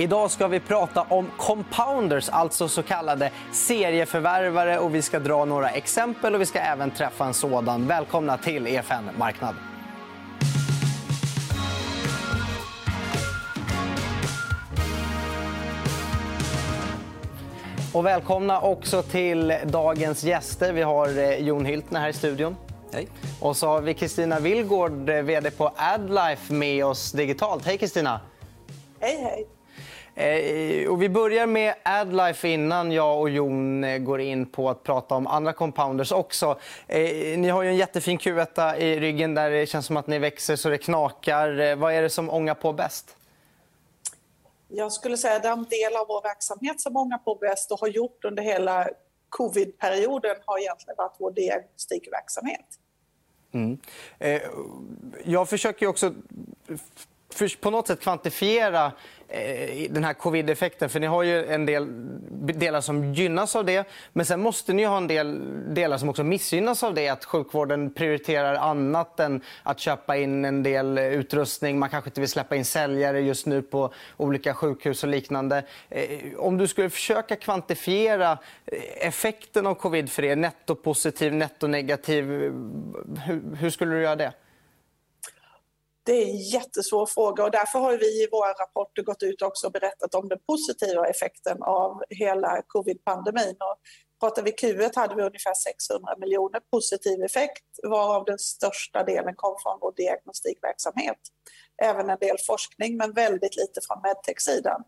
Idag ska vi prata om compounders, alltså så kallade serieförvärvare. Och vi ska dra några exempel och vi ska även träffa en sådan. Välkomna till EFN Marknad. Och välkomna också till dagens gäster. Vi har eh, Jon Hyltner här i studion. Hej. Och så har vi Kristina Willgård, eh, vd på Adlife, med oss digitalt. Hej, Kristina. Hej, hej. Eh, och vi börjar med Adlife innan jag och Jon eh, går in på att prata om andra compounders också. Eh, ni har ju en jättefin Q1 i ryggen där det känns som att ni växer så det knakar. Vad är det som ångar på bäst? Jag skulle säga att den del av vår verksamhet som ångar på bäst och har gjort under hela covid-perioden har egentligen varit vår diagnostikverksamhet. Mm. Jag försöker också på något sätt kvantifiera Eh, den här covid-effekten? För ni har ju en del delar som gynnas av det. Men sen måste ni ha en del delar som också missgynnas av det. Att sjukvården prioriterar annat än att köpa in en del utrustning. Man kanske inte vill släppa in säljare just nu på olika sjukhus och liknande. Eh, om du skulle försöka kvantifiera eh, effekten av covid för er, nettopositiv, nettonegativ, eh, hur skulle du göra det? Det är en jättesvår fråga och därför har vi i våra rapporter gått ut också och berättat om den positiva effekten av hela covid-pandemin. Och pratar vi Q1 hade vi ungefär 600 miljoner positiv effekt varav den största delen kom från vår diagnostikverksamhet. Även en del forskning men väldigt lite från medtech-sidan.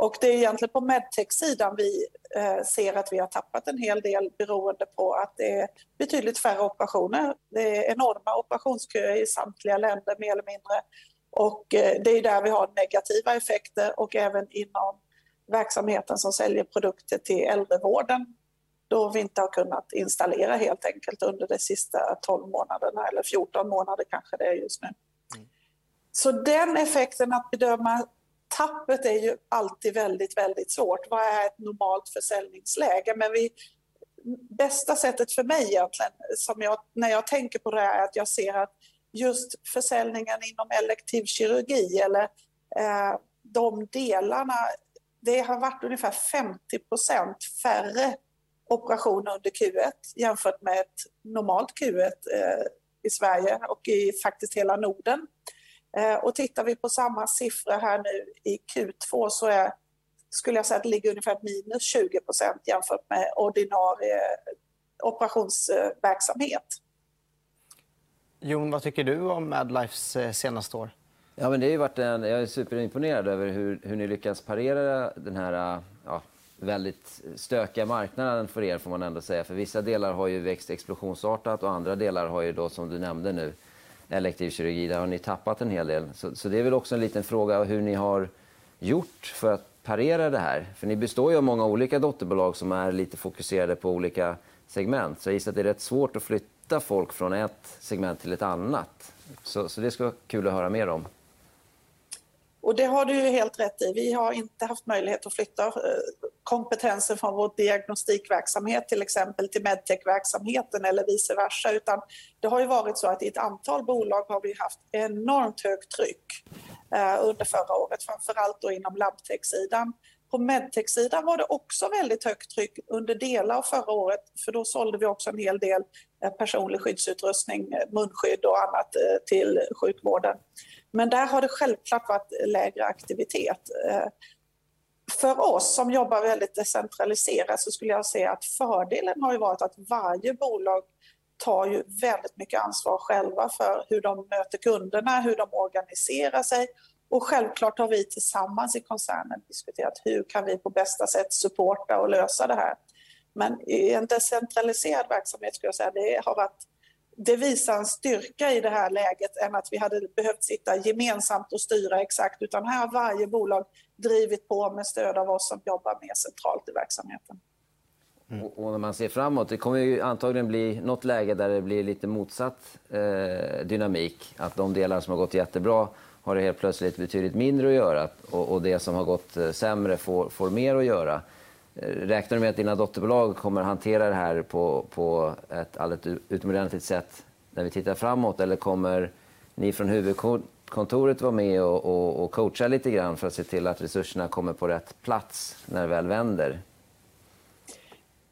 Och det är egentligen på medtech-sidan vi eh, ser att vi har tappat en hel del beroende på att det är betydligt färre operationer. Det är enorma operationsköer i samtliga länder mer eller mindre. Och eh, det är där vi har negativa effekter och även inom verksamheten som säljer produkter till äldrevården då vi inte har kunnat installera helt enkelt under de sista 12 månaderna eller 14 månader kanske det är just nu. Mm. Så den effekten att bedöma tappet är ju alltid väldigt, väldigt svårt. Vad är ett normalt försäljningsläge? Men vi, bästa sättet för mig egentligen, som jag, när jag tänker på det här, är att jag ser att just försäljningen inom elektiv kirurgi eller eh, de delarna, det har varit ungefär 50% färre operationer under Q1 jämfört med ett normalt Q1 eh, i Sverige och i faktiskt hela Norden. Eh, och tittar vi på samma siffror här nu i Q2 så är, skulle jag säga att det ligger ungefär minus 20% jämfört med ordinarie operationsverksamhet. Jon, vad tycker du om Adlifes eh, senaste år? Ja, men det har varit en, jag är superimponerad över hur, hur ni lyckas parera den här ja, väldigt stökiga marknaden för er, får man ändå säga. För vissa delar har ju växt explosionsartat och andra delar har ju då, som du nämnde nu, elektiv kirurgi. Där har ni tappat en hel del. Så, så, det är väl också en liten fråga hur ni har gjort för att parera det här. För ni består ju av många olika dotterbolag som är lite fokuserade på olika segment. Så jag gissar att det är rätt svårt att flytta folk från ett segment till ett annat. Så, så det skulle vara kul att höra mer om. Och det har du ju helt rätt i. Vi har inte haft möjlighet att flytta eh, kompetensen från vår diagnostikverksamhet till exempel till medtechverksamheten eller vice versa. Utan det har ju varit så att i ett antal bolag har vi haft enormt högt tryck eh, under förra året, framförallt då inom labtech-sidan. På medtech-sidan var det också väldigt högt tryck under delar av förra året för då sålde vi också en hel del eh, personlig skyddsutrustning, munskydd och annat till sjukvården. Men där har det självklart varit lägre aktivitet. Eh, för oss som jobbar väldigt decentraliserat så skulle jag säga att fördelen har ju varit att varje bolag tar ju väldigt mycket ansvar själva för hur de möter kunderna, hur de organiserar sig och självklart har vi tillsammans i koncernen diskuterat hur kan vi på bästa sätt supporta och lösa det här. Men i en decentraliserad verksamhet skulle jag säga det har varit det visar en styrka i det här läget än att vi hade behövt sitta gemensamt och styra exakt utan här har varje bolag drivit på med stöd av oss som jobbar mer centralt i verksamheten. Mm. Och, när man ser framåt, det kommer ju antagligen bli något läge där det blir lite motsatt eh, dynamik. Att de delar som har gått jättebra har det helt plötsligt betydligt mindre att göra och, och det som har gått eh, sämre får, får mer att göra. Eh, räknar du med att dina dotterbolag kommer att hantera det här på, på ett alldeles utomordentligt sätt när vi tittar framåt? Eller kommer ni från huvudkontoret huvudkontoret vara med och, och, och coacha lite grann för att se till att resurserna kommer på rätt plats när det väl vänder?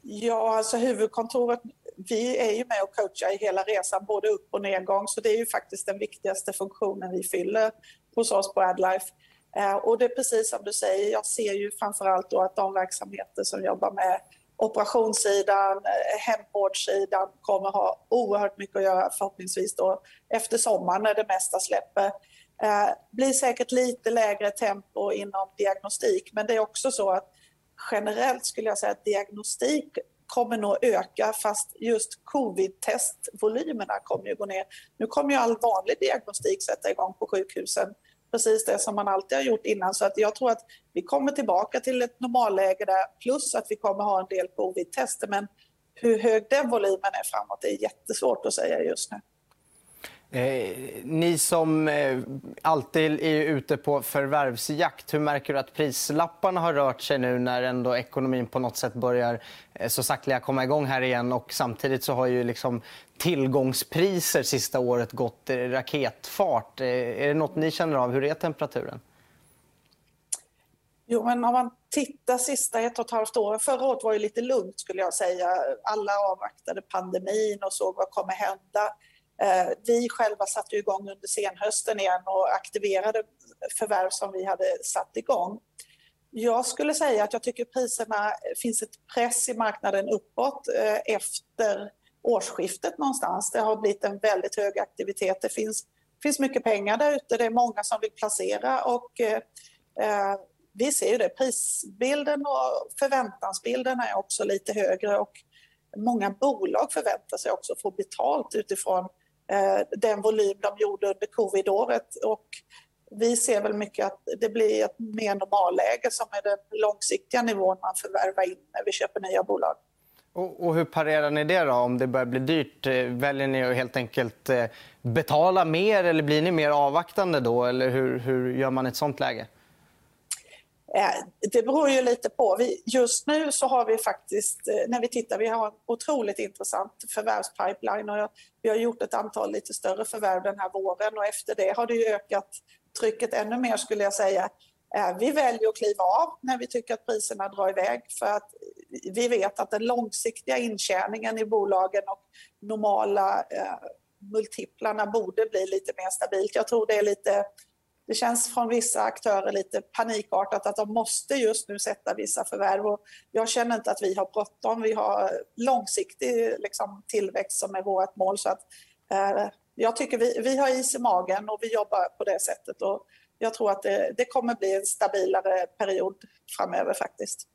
Ja, alltså huvudkontoret, vi är ju med och coachar i hela resan, både upp och nedgång, så det är ju faktiskt den viktigaste funktionen vi fyller hos oss på AdLife. Eh, och det är precis som du säger, jag ser ju framförallt då att de verksamheter som jobbar med operationssidan, eh, hemvårdssidan kommer ha oerhört mycket att göra förhoppningsvis då efter sommaren när det mesta släpper. Eh, blir säkert lite lägre tempo inom diagnostik men det är också så att generellt skulle jag säga att diagnostik kommer nog öka fast just covid-testvolymerna kommer ju gå ner. Nu kommer ju all vanlig diagnostik sätta igång på sjukhusen precis det som man alltid har gjort innan. Så att jag tror att vi kommer tillbaka till ett normalläge där plus att vi kommer ha en del covid-tester. Men hur hög den volymen är framåt är jättesvårt att säga just nu. Eh, ni som eh, alltid är ute på förvärvsjakt, hur märker du att prislapparna har rört sig nu när ändå ekonomin på något sätt börjar eh, så sakteliga komma igång här igen? Och samtidigt så har ju liksom tillgångspriser sista året gått i raketfart. Eh, är det nåt ni känner av? Hur är temperaturen? Jo, men om man tittar sista ett och ett halvt år. Förra året var ju lite lugnt skulle jag säga. Alla avvaktade pandemin och såg vad kommer hända. Eh, vi själva satte igång under senhösten igen och aktiverade förvärv som vi hade satt igång. Jag skulle säga att jag tycker priserna eh, finns ett press i marknaden uppåt eh, efter årsskiftet någonstans. Det har blivit en väldigt hög aktivitet. Det finns, finns mycket pengar där ute. Det är många som vill placera och eh, vi ser ju det. Prisbilden och förväntansbilden är också lite högre och många bolag förväntar sig också få betalt utifrån Eh, den volym de gjorde under covidåret. Och vi ser väl mycket att det blir ett mer normalläge som är den långsiktiga nivån man förvärvar in när vi köper nya bolag. Och, hur parerar ni det då? Om det börjar bli dyrt, eh, väljer ni att helt enkelt eh, betala mer eller blir ni mer avvaktande då? Eller hur, hur gör man i ett sånt läge? Eh, det beror ju lite på. just nu så har vi faktiskt, eh, när vi tittar, vi har en otroligt intressant förvärvspipeline och vi har gjort ett antal lite större förvärv den här våren och efter det har det ökat trycket ännu mer skulle jag säga. Eh, vi väljer att kliva av när vi tycker att priserna drar iväg för att vi vet att den långsiktiga intjäningen i bolagen och normala multiplarna borde bli lite mer stabilt. Jag tror det är lite det känns från vissa aktörer lite panikartat att de måste just nu sätta vissa förvärv. Och jag känner inte att vi har bråttom. Vi har långsiktig liksom, tillväxt som är vårt mål. Så att, eh, jag tycker vi, vi har is i magen och vi jobbar på det sättet. Och jag tror att det, det kommer bli en stabilare period framöver faktiskt.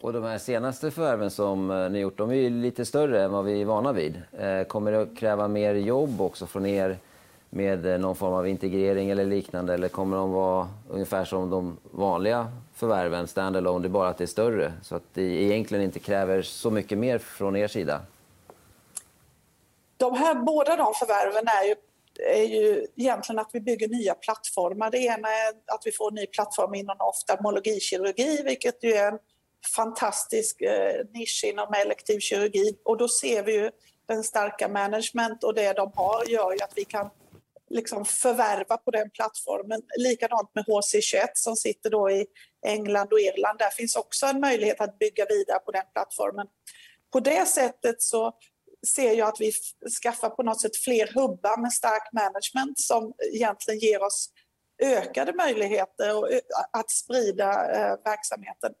Och de här senaste förvärven som eh, ni gjort, de är lite större än vad vi är vana vid. Eh, kommer det att kräva mer jobb också från er med eh, någon form av integrering eller liknande? Eller kommer de vara ungefär som de vanliga förvärven, standalone, det är bara att det är större? Så att det egentligen inte kräver så mycket mer från er sida? De här, båda de förvärven är ju är ju egentligen att vi bygger nya plattformar. Det ena är att vi får en ny plattform inom oftalmologikirurgi, vilket ju är en fantastisk eh, nisch inom elektiv kirurgi och då ser vi ju den starka management och det de har gör ju att vi kan liksom förvärva på den plattformen. Likadant med HC21 som sitter då i England och Irland. Där finns också en möjlighet att bygga vidare på den plattformen. På det sättet så ser jag att vi skaffar på något sätt fler hubbar med stark management som egentligen ger oss ökade möjligheter att sprida eh, verksamheten.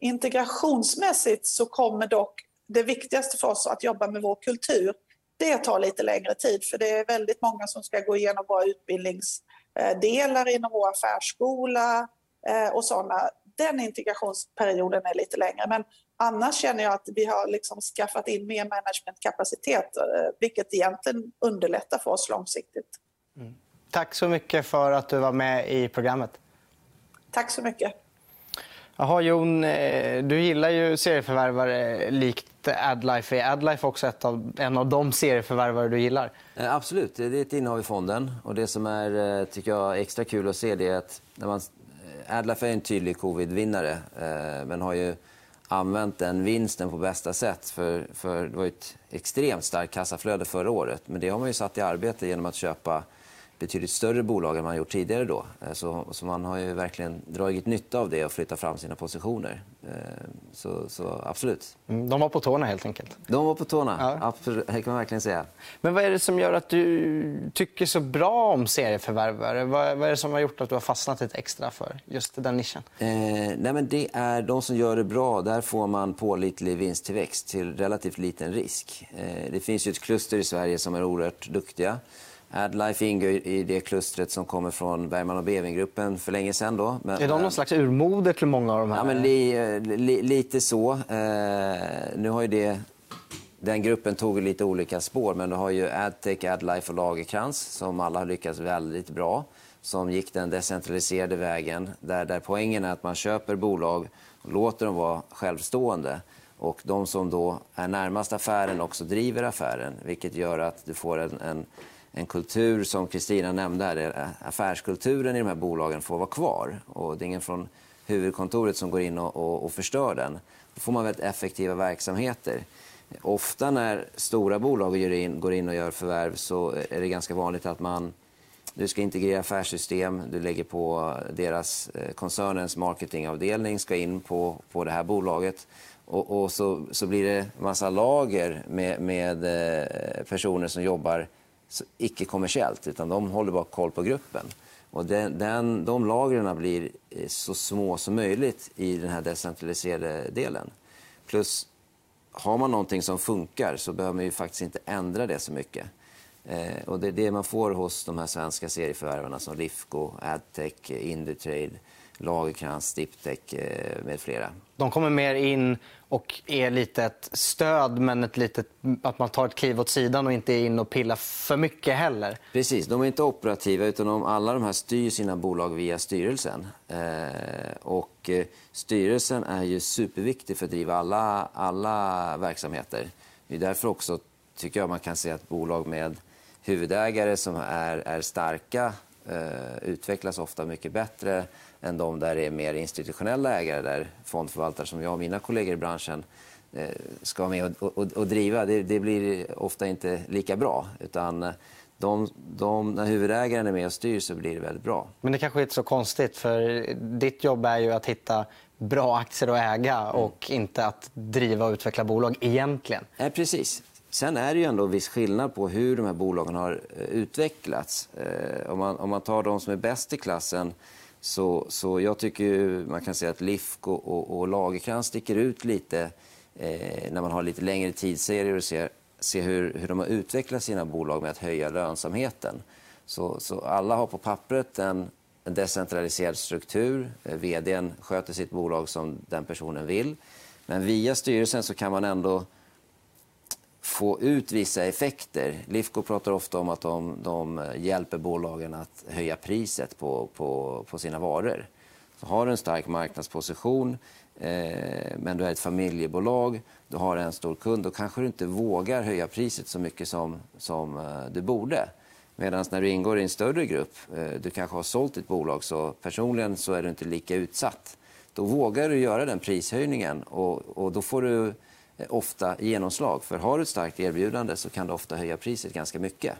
Integrationsmässigt så kommer dock det viktigaste för oss att jobba med vår kultur. Det tar lite längre tid för det är väldigt många som ska gå igenom våra utbildningsdelar inom vår affärsskola eh, och sådana. Den integrationsperioden är lite längre men annars känner jag att vi har liksom skaffat in mer managementkapacitet eh, vilket egentligen underlättar för oss långsiktigt. Mm. Tack så mycket för att du var med i programmet. Tack så mycket. Jaha, Jon, eh, du gillar ju serieförvärvare likt Adlife. Är Adlife också ett av, en av de serieförvärvare du gillar? Eh, absolut, det är ett innehav i fonden. Och det som är eh, tycker jag, extra kul att se det är att när man, eh, Adlife är en tydlig covid-vinnare men har ju använt den vinsten på bästa sätt. För, för det var ett extremt starkt kassaflöde förra året. Men det har man ju satt i arbete genom att köpa betydligt större bolag än man gjort tidigare. Då. Eh, så, så man har ju verkligen dragit nytta av det och flyttat fram sina positioner. Eh, så, så absolut. Mm, de var på tårna helt enkelt. De var på tårna, ja. absolut, det kan man verkligen säga. Men vad är det som gör att du tycker så bra om serieförvärvare? Vad är det som har gjort att du har fastnat lite extra för just den nischen? Eh, nej men det är de som gör det bra. Där får man pålitlig vinsttillväxt till relativt liten risk. Eh, det finns ju ett kluster i Sverige som är oerhört duktiga. Adlife ingår i det klustret som kommer från Bergman och Beving-gruppen för länge sedan. Då. Men, är de någon slags urmoder till många av de här? Ja, men li, li, lite så. Eh, nu har ju det, den gruppen tog lite olika spår, men du har ju Adtech, Adlife och Lagerkrans som alla har lyckats väldigt bra. Som gick den decentraliserade vägen, där, där poängen är att man köper bolag och låter dem vara självstående. Och de som då är närmast affären också driver affären, vilket gör att du får en, en en kultur som Kristina nämnde, här, affärskulturen i de här bolagen får vara kvar. Och det är ingen från huvudkontoret som går in och, och, och förstör den. Då får man väldigt effektiva verksamheter. Ofta när stora bolag går in, går in och gör förvärv så är det ganska vanligt att man du ska integrera affärssystem, du lägger på deras, eh, koncernens marketingavdelning ska in på, på det här bolaget. Och, och så, så blir det massa lager med, med eh, personer som jobbar icke-kommersiellt, utan de håller bara koll på gruppen. Och den, den, de lagren blir eh, så små som möjligt i den här decentraliserade delen. Plus, har man någonting som funkar så behöver man ju faktiskt inte ändra det så mycket. Eh, och det är det man får hos de här svenska serieförvärvarna som Lifco, Adtech, Indutrade, Lagerkrans, Diptech eh, med flera. De kommer mer in och är lite ett stöd, men ett litet, att man tar ett kliv åt sidan och inte är in och pillar för mycket heller. Precis, de är inte operativa utan de, alla de här styr sina bolag via styrelsen. Eh, och eh, styrelsen är ju superviktig för att driva alla, alla verksamheter. Det är därför också tycker jag man kan se att bolag med huvudägare som är, är starka utvecklas ofta mycket bättre än de där det är mer institutionella ägare där fondförvaltare som jag och mina kollegor i branschen eh, ska vara med och, och, och driva. Det, det, blir ofta inte lika bra. Utan eh, de, de, när huvudägaren är med och styr så blir det väldigt bra. Men det kanske inte är så konstigt för ditt jobb är ju att hitta bra aktier att äga mm. och inte att driva och utveckla bolag egentligen. Ja, precis. Sen är det ju ändå viss skillnad på hur de här bolagen har eh, utvecklats. Eh, om man, om man tar de som är bäst i klassen så, så jag tycker man kan säga att Lifco och, och, och Lagercrantz sticker ut lite eh, när man har lite längre tidsserier och ser, ser hur, hur de har utvecklat sina bolag med att höja lönsamheten. Så, så alla har på pappret en, en decentraliserad struktur. Eh, vd sköter sitt bolag som den personen vill. Men via styrelsen så kan man ändå få ut vissa effekter. Lifco pratar ofta om att de, de hjälper bolagen att höja priset på, på, på sina varor. Så har du en stark marknadsposition, eh, men du är ett familjebolag, du har en stor kund, då kanske du inte vågar höja priset så mycket som, som eh, du borde. Medan när du ingår i en större grupp, eh, du kanske har sålt ditt bolag, så personligen så är du inte lika utsatt. Då vågar du göra den prishöjningen och, och då får du ofta genomslag. För har du ett starkt erbjudande så kan du ofta höja priset ganska mycket.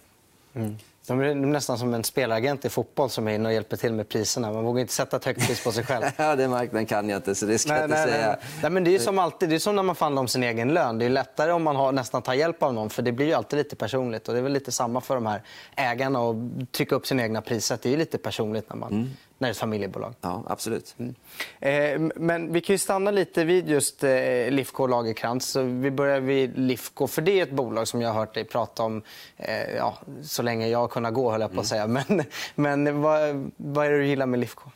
Mm. De är nästan som en spelaragent i fotboll som är inne och hjälper till med priserna. Man vågar inte sätta ett högt pris på sig själv. ja, den marknaden kan jag inte, så det ska nej, jag inte nej, säga. Nej. nej. men det är som alltid, det är som när man förhandlar om sin egen lön. Det är lättare om man har, nästan tar hjälp av någon, för det blir ju alltid lite personligt. Och det är väl lite samma för de här ägarna, att trycka upp sina egna priser. Det är lite personligt när man mm när det är ett familjebolag. Ja, absolut. Mm. Eh, men vi kan ju stanna lite vid just eh, Lifco och Lagerkrans. vi börjar vid Lifco, för det är ett bolag som jag har hört dig prata om eh, ja, så länge jag har kunnat gå, höll jag på att mm. säga. Men, men vad, vad är det du gillar med Lifco?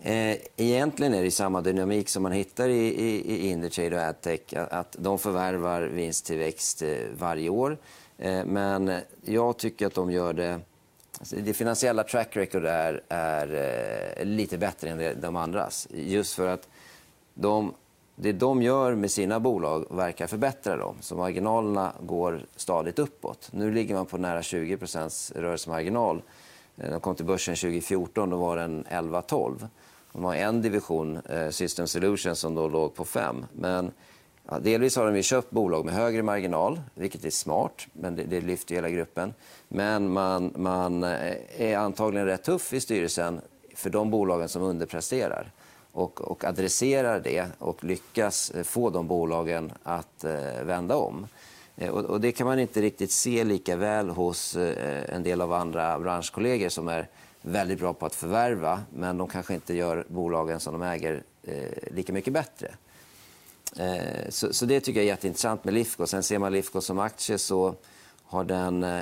Eh, egentligen är det samma dynamik som man hittar i, i, i Indutrade och Adtech. Att de förvärvar vinsttillväxt eh, varje år. Eh, men jag tycker att de gör det Alltså, det finansiella track record är, är eh, lite bättre än de andras. Just för att de, det de gör med sina bolag verkar förbättra dem. Så marginalerna går stadigt uppåt. Nu ligger man på nära 20 rörelsemarginal. När de kom till börsen 2014 då var den 11-12. De har en division, eh, System Solutions, som då låg på 5. Men Ja, delvis har de ju köpt bolag med högre marginal, vilket är smart, men det, det lyfter hela gruppen. Men man, man eh, är antagligen rätt tuff i styrelsen för de bolagen som underpresterar och, och adresserar det och lyckas eh, få de bolagen att eh, vända om. Eh, och, och, det kan man inte riktigt se lika väl hos eh, en del av andra branschkollegor som är väldigt bra på att förvärva men de kanske inte gör bolagen som de äger eh, lika mycket bättre. Eh, så, så, det tycker jag är jätteintressant med Lifco. Sen ser man Lifco som aktie så har den eh,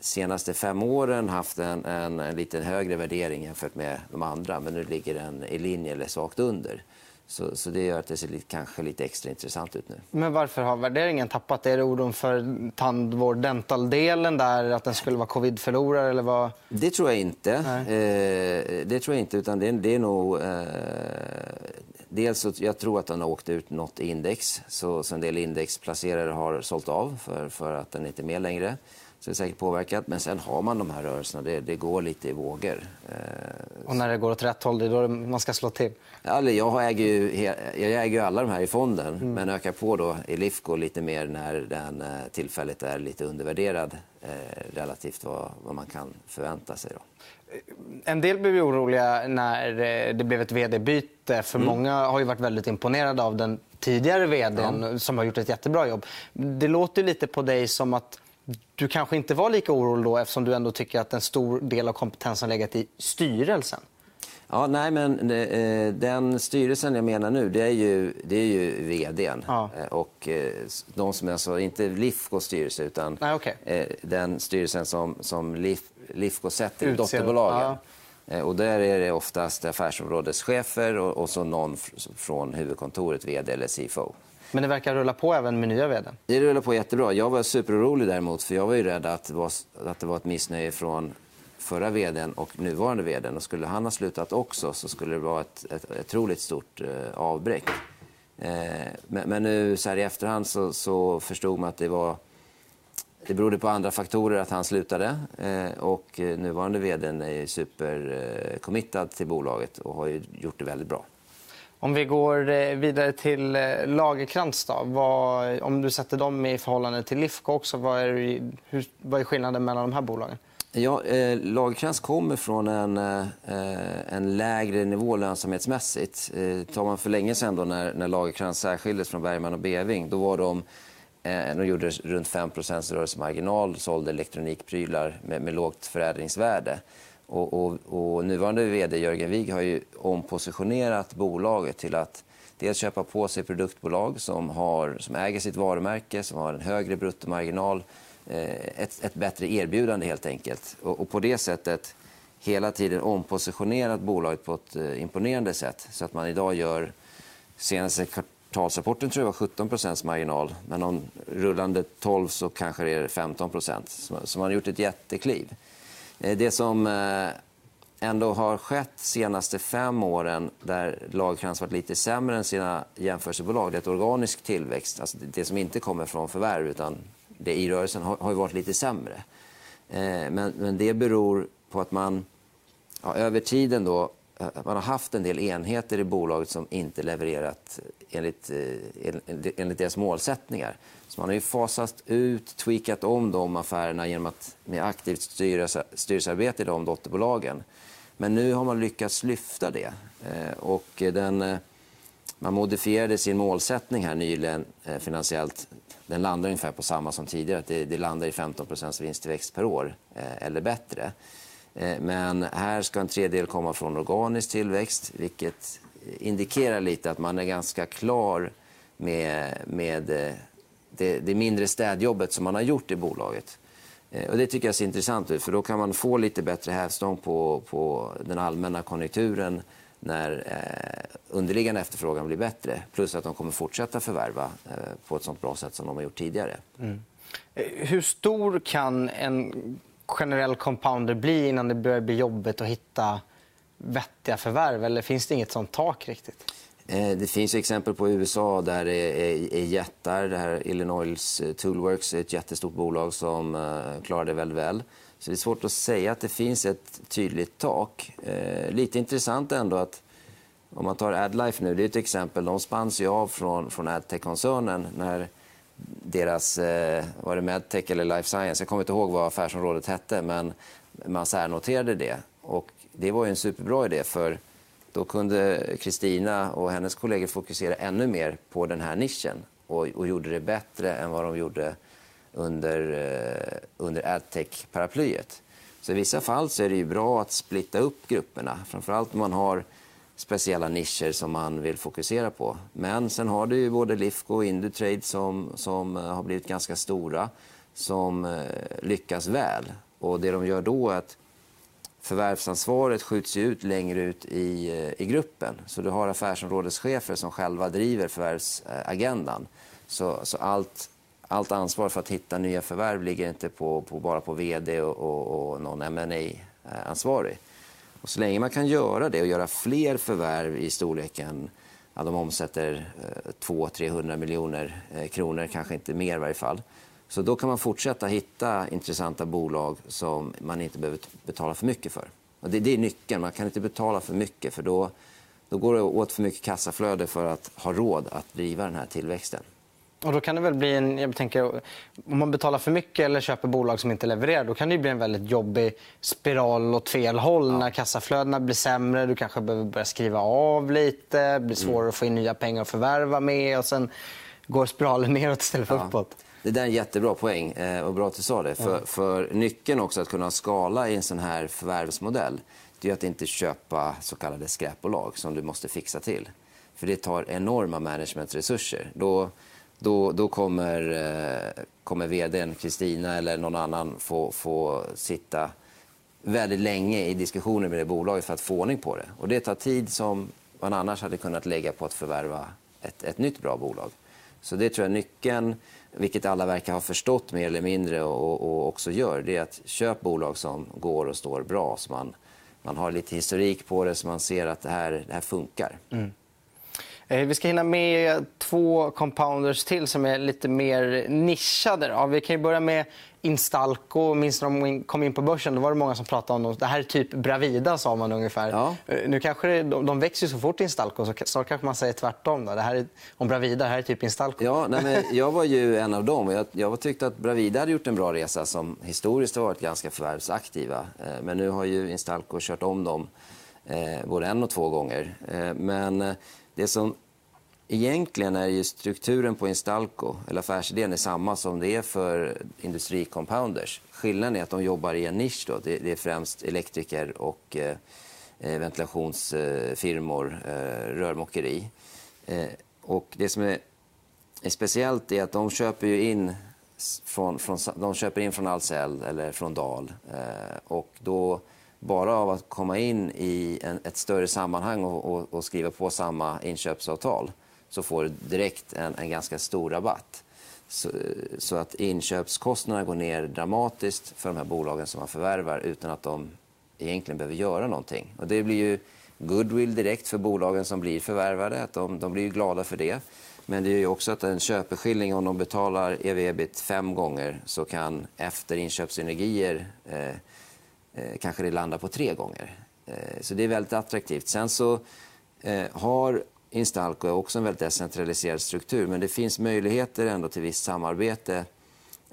senaste fem åren haft en, en, en lite högre värdering jämfört med de andra men nu ligger den i linje eller svagt under. Så, så, det gör att det ser lite, kanske lite extra intressant ut nu. Men varför har värderingen tappat? Är det oron för tandvård, dentaldelen där, att den skulle vara covid-förlorare eller vad? Det tror jag inte. Eh, det tror jag inte, utan det, det är nog... Eh, dels så, jag tror att den har åkt ut något index, så, så en del indexplacerare har sålt av för, för att den inte är med längre. Så det är säkert påverkat. Men sen har man de här rörelserna. Det, det går lite i vågor. Eh, och när det går åt rätt håll, det är då man ska slå till? Alltså, jag, äger ju, jag äger ju alla de här i fonden, mm. men ökar på då i Lifco lite mer när den eh, tillfället är lite undervärderad eh, relativt vad, vad man kan förvänta sig. Då. En del blev oroliga när det blev ett vd-byte. För mm. Många har ju varit väldigt imponerade av den tidigare vdn ja. som har gjort ett jättebra jobb. Det låter lite på dig som att du kanske inte var lika orolig då eftersom du ändå tycker att en stor del av kompetensen legat i styrelsen. Ja, nej, men eh, den styrelsen jag menar nu, det är ju, det är ju vdn. Ja. Eh, och eh, de som sa, inte Lifcos styrelse, utan nej, okay. den styrelsen som, som Lif, Lifco sätter i dotterbolagen. Ja. Och där är det oftast affärsområdeschefer och, och så någon från huvudkontoret, vd eller CFO. Men det verkar rulla på även med nya vd. Det rullar på jättebra. Jag var superorolig däremot, för jag var ju rädd att det var, att det var ett missnöje från förra vdn och nuvarande vdn. Och skulle han ha slutat också så skulle det vara ett, ett, ett otroligt stort eh, avbräck. Eh, men, men, nu så här i efterhand så, så, förstod man att det var det berodde på andra faktorer att han slutade. Eh, och eh, nuvarande vdn är supercommittad eh, till bolaget och har gjort det väldigt bra. Om vi går eh, vidare till eh, Lagerkrans. Då. Vad, om du sätter dem i förhållande till Lifco också, vad är, hur, vad är skillnaden mellan de här bolagen? Ja, eh, Lagerkrans kommer från en, eh, en lägre nivå lönsamhetsmässigt. Eh, tar man för länge sedan då, när, när Lagerkrans särskildes från Bergman och Beving, då var de eh, de gjorde runt 5% rörelsemarginal, sålde elektronikprylar med, med lågt förädlingsvärde. Och, och, och, nuvarande vd Jörgen Wig har ju ompositionerat bolaget till att dels köpa på sig produktbolag som, har, som äger sitt varumärke, som har en högre bruttomarginal, eh, ett, ett bättre erbjudande helt enkelt. Och, och, på det sättet hela tiden ompositionerat bolaget på ett eh, imponerande sätt så att man idag gör senaste kvartalsrapporten tror jag var 17% marginal. Men om rullande 12 så kanske det är 15 Så, så man har gjort ett jättekliv. Eh, det som eh, ändå har skett de senaste fem åren där Lagercrantz varit lite sämre än sina jämförelsebolag, det är ett organisk tillväxt. Alltså det som inte kommer från förvärv utan det i rörelsen har, varit lite sämre. Eh, men, men det beror på att man ja, över tiden då man har haft en del enheter i bolaget som inte levererat enligt, enligt deras målsättningar. Så man har ju fasat ut, tweakat om de affärerna genom att med aktivt styrelse, styrelsearbete i de dotterbolagen. Men nu har man lyckats lyfta det. Eh, och den, eh, man modifierade sin målsättning här nyligen eh, finansiellt. Den landar ungefär på samma som tidigare. Det, det landar i 15 vinsttillväxt per år eller bättre. Men här ska en tredjedel komma från organisk tillväxt vilket indikerar lite att man är ganska klar med, med det, det mindre städjobbet som man har gjort i bolaget. Eh, och det tycker jag ser intressant ut, för då kan man få lite bättre hävstång på, på den allmänna konjunkturen när eh, underliggande efterfrågan blir bättre. Plus att de kommer fortsätta förvärva eh, på ett sånt bra sätt som de har gjort tidigare. Mm. Eh, hur stor kan en generell compounder bli innan det börjar bli jobbigt att hitta vettiga förvärv? Eller finns det inget sånt tak riktigt? Eh, det finns exempel på USA där det är jättar. Det här Illinois eh, Toolworks är ett jättestort bolag som eh, klarar det väldigt väl. Så det är svårt att säga att det finns ett tydligt tak. Lite intressant ändå att Om man tar AdLife nu, det är ett exempel. De spanns ju av från, från AdTech-koncernen när deras, var det Medtech eller Life Science, jag kommer inte ihåg vad affärsområdet hette, men man särnoterade det. Och det var en superbra idé för då kunde Kristina och hennes kollegor fokusera ännu mer på den här nischen och, och gjorde det bättre än vad de gjorde under, eh, under adtech-paraplyet. Så I vissa fall så är det ju bra att splitta upp grupperna, framförallt om man har speciella nischer som man vill fokusera på. Men sen har du ju både Lifco och Indutrade som, som eh, har blivit ganska stora, som eh, lyckas väl. Och Det de gör då är att förvärvsansvaret skjuts ut längre ut i, eh, i gruppen. Så du har affärsområdeschefer som själva driver förvärvsagendan. Så, så allt allt ansvar för att hitta nya förvärv ligger inte på, på bara på vd och, och, och någon ma eh, ansvarig och Så länge man kan göra det och göra fler förvärv i storleken ja, de omsätter eh, 200-300 miljoner eh, kronor, kanske inte mer i varje fall. Så då kan man fortsätta hitta intressanta bolag som man inte behöver betala för mycket för. Och det, det är nyckeln. Man kan inte betala för mycket för då, då går det åt för mycket kassaflöde för att ha råd att driva den här tillväxten. Och då kan det väl bli en, jag tänker, om man betalar för mycket eller köper bolag som inte levererar då kan det bli en väldigt jobbig spiral åt fel håll ja. när kassaflödena blir sämre. Du kanske behöver börja skriva av lite, det blir svårare mm. att få in nya pengar att förvärva med och sen går spiralen neråt istället för ja. uppåt. Det där är en jättebra poäng eh, och bra att du sa det. För, för nyckeln också att kunna skala i en sån här förvärvsmodell det är att inte köpa så kallade skräpbolag som du måste fixa till. För det tar enorma managementresurser. Då då, då kommer, eh, kommer vd Kristina eller någon annan få, få sitta väldigt länge i diskussioner med det bolaget för att få ordning på det. Och det tar tid som man annars hade kunnat lägga på att förvärva ett, ett nytt bra bolag. Så det tror jag nyckeln, vilket alla verkar ha förstått mer eller mindre och, och också gör, det är att köp bolag som går och står bra. Så man, man har lite historik på det så man ser att det här, det här funkar. Mm. Eh, vi ska hinna med två compounders till som är lite mer nischade. Ja, vi kan börja med Instalco. Minns när de kom in på börsen? Då var det många som pratade om dem. Det här är typ Bravida, sa man ungefär. Ja. Eh, nu kanske det, de, de växer så fort Instalco, så snart kanske man säger tvärtom. Då. Det här är, om Bravida, det här är typ Instalco. Ja, nej, men jag var ju en av dem. Jag, jag tyckte att Bravida hade gjort en bra resa som historiskt har varit ganska förvärvsaktiva. Eh, men nu har ju Instalco kört om dem både en och två gånger. Men det som egentligen är ju strukturen på Instalco, eller affärsidén, är samma som det är för industricompounders. Skillnaden är att de jobbar i en nisch. Då. Det, är främst elektriker och eh, eh, ventilationsfirmor, eh, rörmokeri. Eh, och det som är, är, speciellt är att de köper ju in från, från, de köper in från Ahlsell eller från Dal. Eh, och då bara av att komma in i en, ett större sammanhang och, och, och, skriva på samma inköpsavtal så får du direkt en, en ganska stor rabatt. Så, så, att inköpskostnaderna går ner dramatiskt för de här bolagen som man förvärvar utan att de egentligen behöver göra någonting. Och det blir ju goodwill direkt för bolagen som blir förvärvade. Att de, de blir glada för det. Men det är också att en köpeskilling, om de betalar ev-ebit fem gånger så kan efter inköpssynergier eh, eh, kanske det landar på tre gånger. Eh, så det är väldigt attraktivt. Sen så eh, har Instalco är också en väldigt decentraliserad struktur men det finns möjligheter ändå till visst samarbete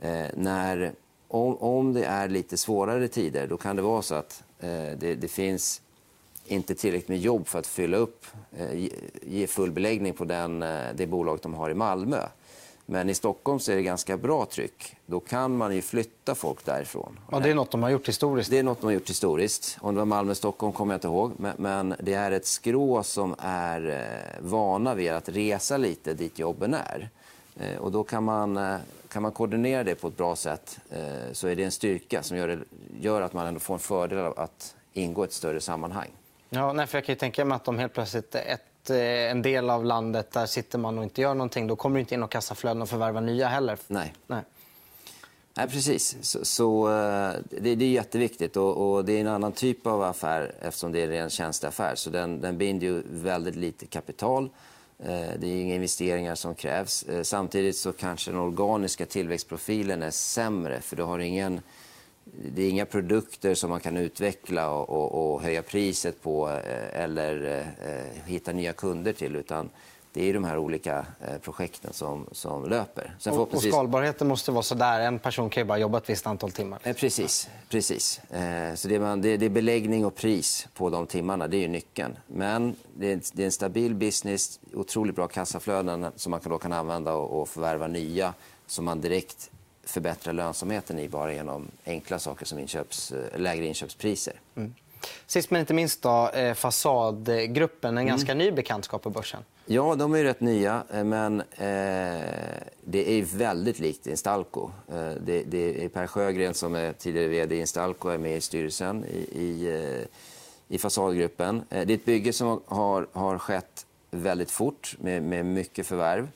eh, när, om, om det är lite svårare tider då kan det vara så att eh, det, det, finns inte tillräckligt med jobb för att fylla upp, eh, ge full beläggning på den, eh, det bolag de har i Malmö. Men i Stockholm så är det ganska bra tryck. Då kan man ju flytta folk därifrån. Ja, det är något de har gjort historiskt. Det är något de har gjort historiskt. Om det var Malmö-Stockholm kommer jag inte ihåg. Men, det är ett skrå som är eh, vana vid att resa lite dit jobben är. Eh, och då kan man, eh, kan man koordinera det på ett bra sätt så är det en styrka som gör, det, gör att man ändå får en fördel av att ingå i ett större sammanhang. Ja, nej, för jag kan tänka mig att de helt plötsligt ett Eh, en del av landet där sitter man och inte gör någonting. Då kommer det inte in några kassaflöden och förvärva nya heller. Nej. Nej. Nej, precis. Så, så eh, det, det, är jätteviktigt. Och, och, det är en annan typ av affär eftersom det är en tjänsteaffär. Så den, den binder ju väldigt lite kapital. Eh, det är inga investeringar som krävs. Samtidigt så kanske den organiska tillväxtprofilen är sämre för du har ingen det är inga produkter som man kan utveckla och, och, och höja priset på eh, eller eh, hitta nya kunder till. utan det är de här olika eh, projekten som, som löper. Sen och, och skalbarheten måste vara så där. En person kan ju bara jobba ett visst antal timmar. Eh, precis. precis. Eh, så det, man, det, det, är beläggning och pris på de timmarna. Det är nyckeln. Men det är, det är en stabil business, otroligt bra kassaflöden som man kan, då kan använda och, och förvärva nya som man direkt förbättrar lönsamheten i bara genom enkla saker som inköps, lägre inköpspriser. Mm. Sist men inte minst, då, Fasadgruppen, en mm. ganska ny bekantskap på börsen. Ja, de är rätt nya, eh, men eh, det är väldigt likt Instalco. Eh, det, det, är Per Sjögren, som är tidigare vd i Instalco, är med i styrelsen i, i, eh, i Fasadgruppen. Eh, det är ett bygge som har, har skett väldigt fort, med, med mycket förvärv.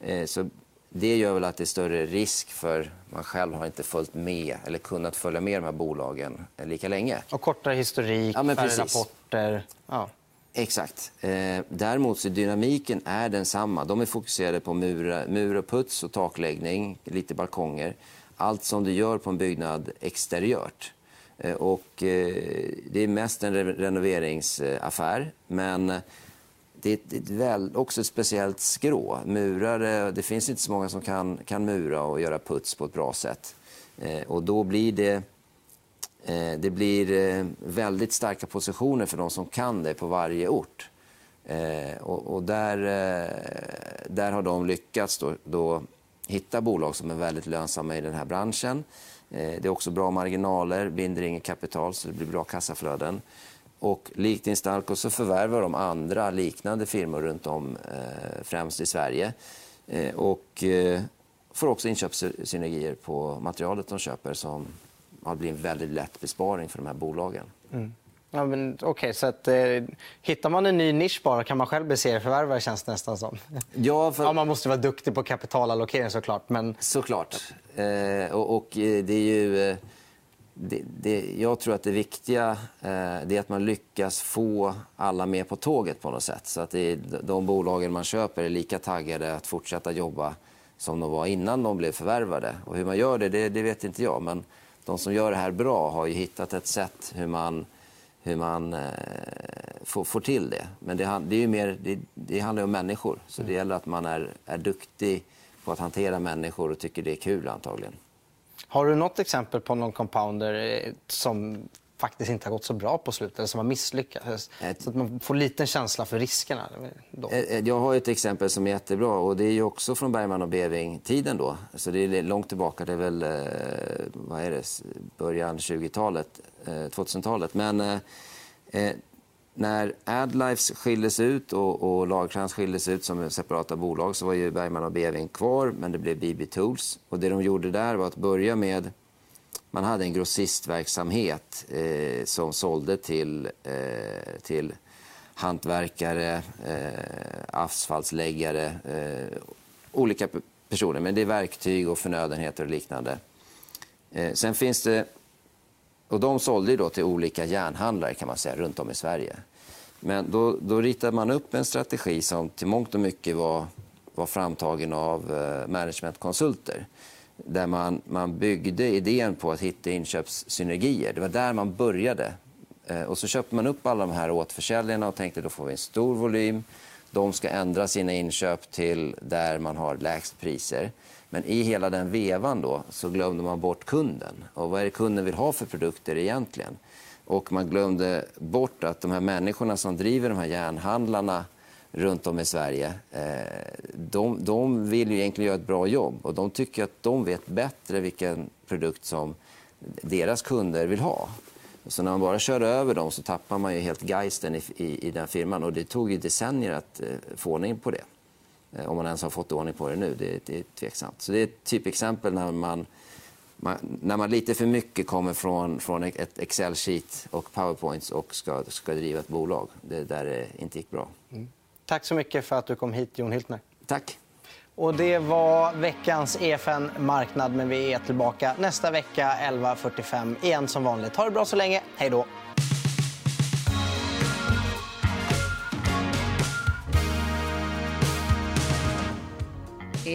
Eh, så det gör väl att det är större risk för man själv har inte följt med eller kunnat följa med de här bolagen lika länge. Och kortare historik, ja, färre rapporter. Ja. Exakt. Eh, däremot så dynamiken är densamma. De är fokuserade på mur, mur och puts och takläggning, lite balkonger. Allt som du gör på en byggnad exteriört. Eh, och, eh, det är mest en re renoveringsaffär, men det är, ett, väl, också ett speciellt skrå. Murare, det finns inte så många som kan, kan mura och göra puts på ett bra sätt. Eh, och då blir det Eh, det blir eh, väldigt starka positioner för de som kan det på varje ort. Eh, och där, eh, där har de lyckats då, då hitta bolag som är väldigt lönsamma i den här branschen. Eh, det är också bra marginaler, binder inget kapital så det blir bra kassaflöden. Och likt Instalco så förvärvar de andra liknande firmor runt om, främst i Sverige. Och får också inköpssynergier på materialet de köper som har blivit en väldigt lätt besparing för de här bolagen. Mm. Ja, men, okay, så att, eh, hittar man en ny nisch bara kan man själv bli serieförvärvare känns det nästan som. Ja, för... ja, man måste vara duktig på kapitalallokering såklart. Men... Såklart. Eh, och, och, eh, det är ju... Eh, det, det, jag tror att det viktiga eh, är att man lyckas få alla med på tåget på något sätt. Så att det, de bolagen man köper är lika taggade att fortsätta jobba som de var innan de blev förvärvade. Och hur man gör det, det, det vet inte jag. Men de som gör det här bra har ju hittat ett sätt hur man, hur man eh, får, får, till det. Men det, det är mer, det, det, handlar om människor. Så det gäller att man är, är duktig på att hantera människor och tycker det är kul antagligen. Har du något exempel på någon compounder eh, som faktiskt inte har gått så bra på slutet, eller som har misslyckats. Så att man får liten känsla för riskerna. Då. Eh, eh, jag har ett exempel som är jättebra. och Det är också från Bergman och Beving-tiden. Då. Så det är långt tillbaka. Det är väl vad är det? början 20-talet, 2000-talet. Men när Adlifes skildes ut och, och Lagercrantz skildes ut som separata bolag så var ju Bergman och Beving kvar, men det blev BB Tools. Och det de gjorde där var att börja med man hade en grossistverksamhet eh, som sålde till, eh, till hantverkare, eh, asfaltsläggare, eh, olika personer. Men det är verktyg och förnödenheter och liknande. Eh, sen finns det... Och de sålde då till olika järnhandlare kan man säga, runt om i Sverige. Men då, då ritade man upp en strategi som till mångt och mycket var, var framtagen av eh, managementkonsulter där man, man byggde idén på att hitta inköpssynergier. Det var där man började. Eh, och så köpte man upp alla de här återförsäljarna och tänkte då får vi en stor volym. De ska ändra sina inköp till där man har lägst priser. Men i hela den vevan då så glömde man bort kunden. Och vad är det kunden vill ha för produkter egentligen? Och man glömde bort att de här människorna som driver de här järnhandlarna runt om i Sverige. Eh, de, de vill ju egentligen göra ett bra jobb och de tycker att de vet bättre vilken produkt som deras kunder vill ha. Så när man bara kör över dem så tappar man ju helt geisten i, i, i den firman. Och det tog ju decennier att eh, få ordning på det. Eh, om man ens har fått ordning på det nu, det, det är tveksamt. Så det är ett typexempel när man, man, när man lite för mycket kommer från, från ett Excel-sheet och Powerpoints och ska, ska driva ett bolag. Det där det inte gick bra. Mm. Tack så mycket för att du kom hit, Jon Hiltner. Tack. Och det var veckans EFN Marknad, men vi är tillbaka nästa vecka 11.45 igen som vanligt. Ha det bra så länge. Hej då!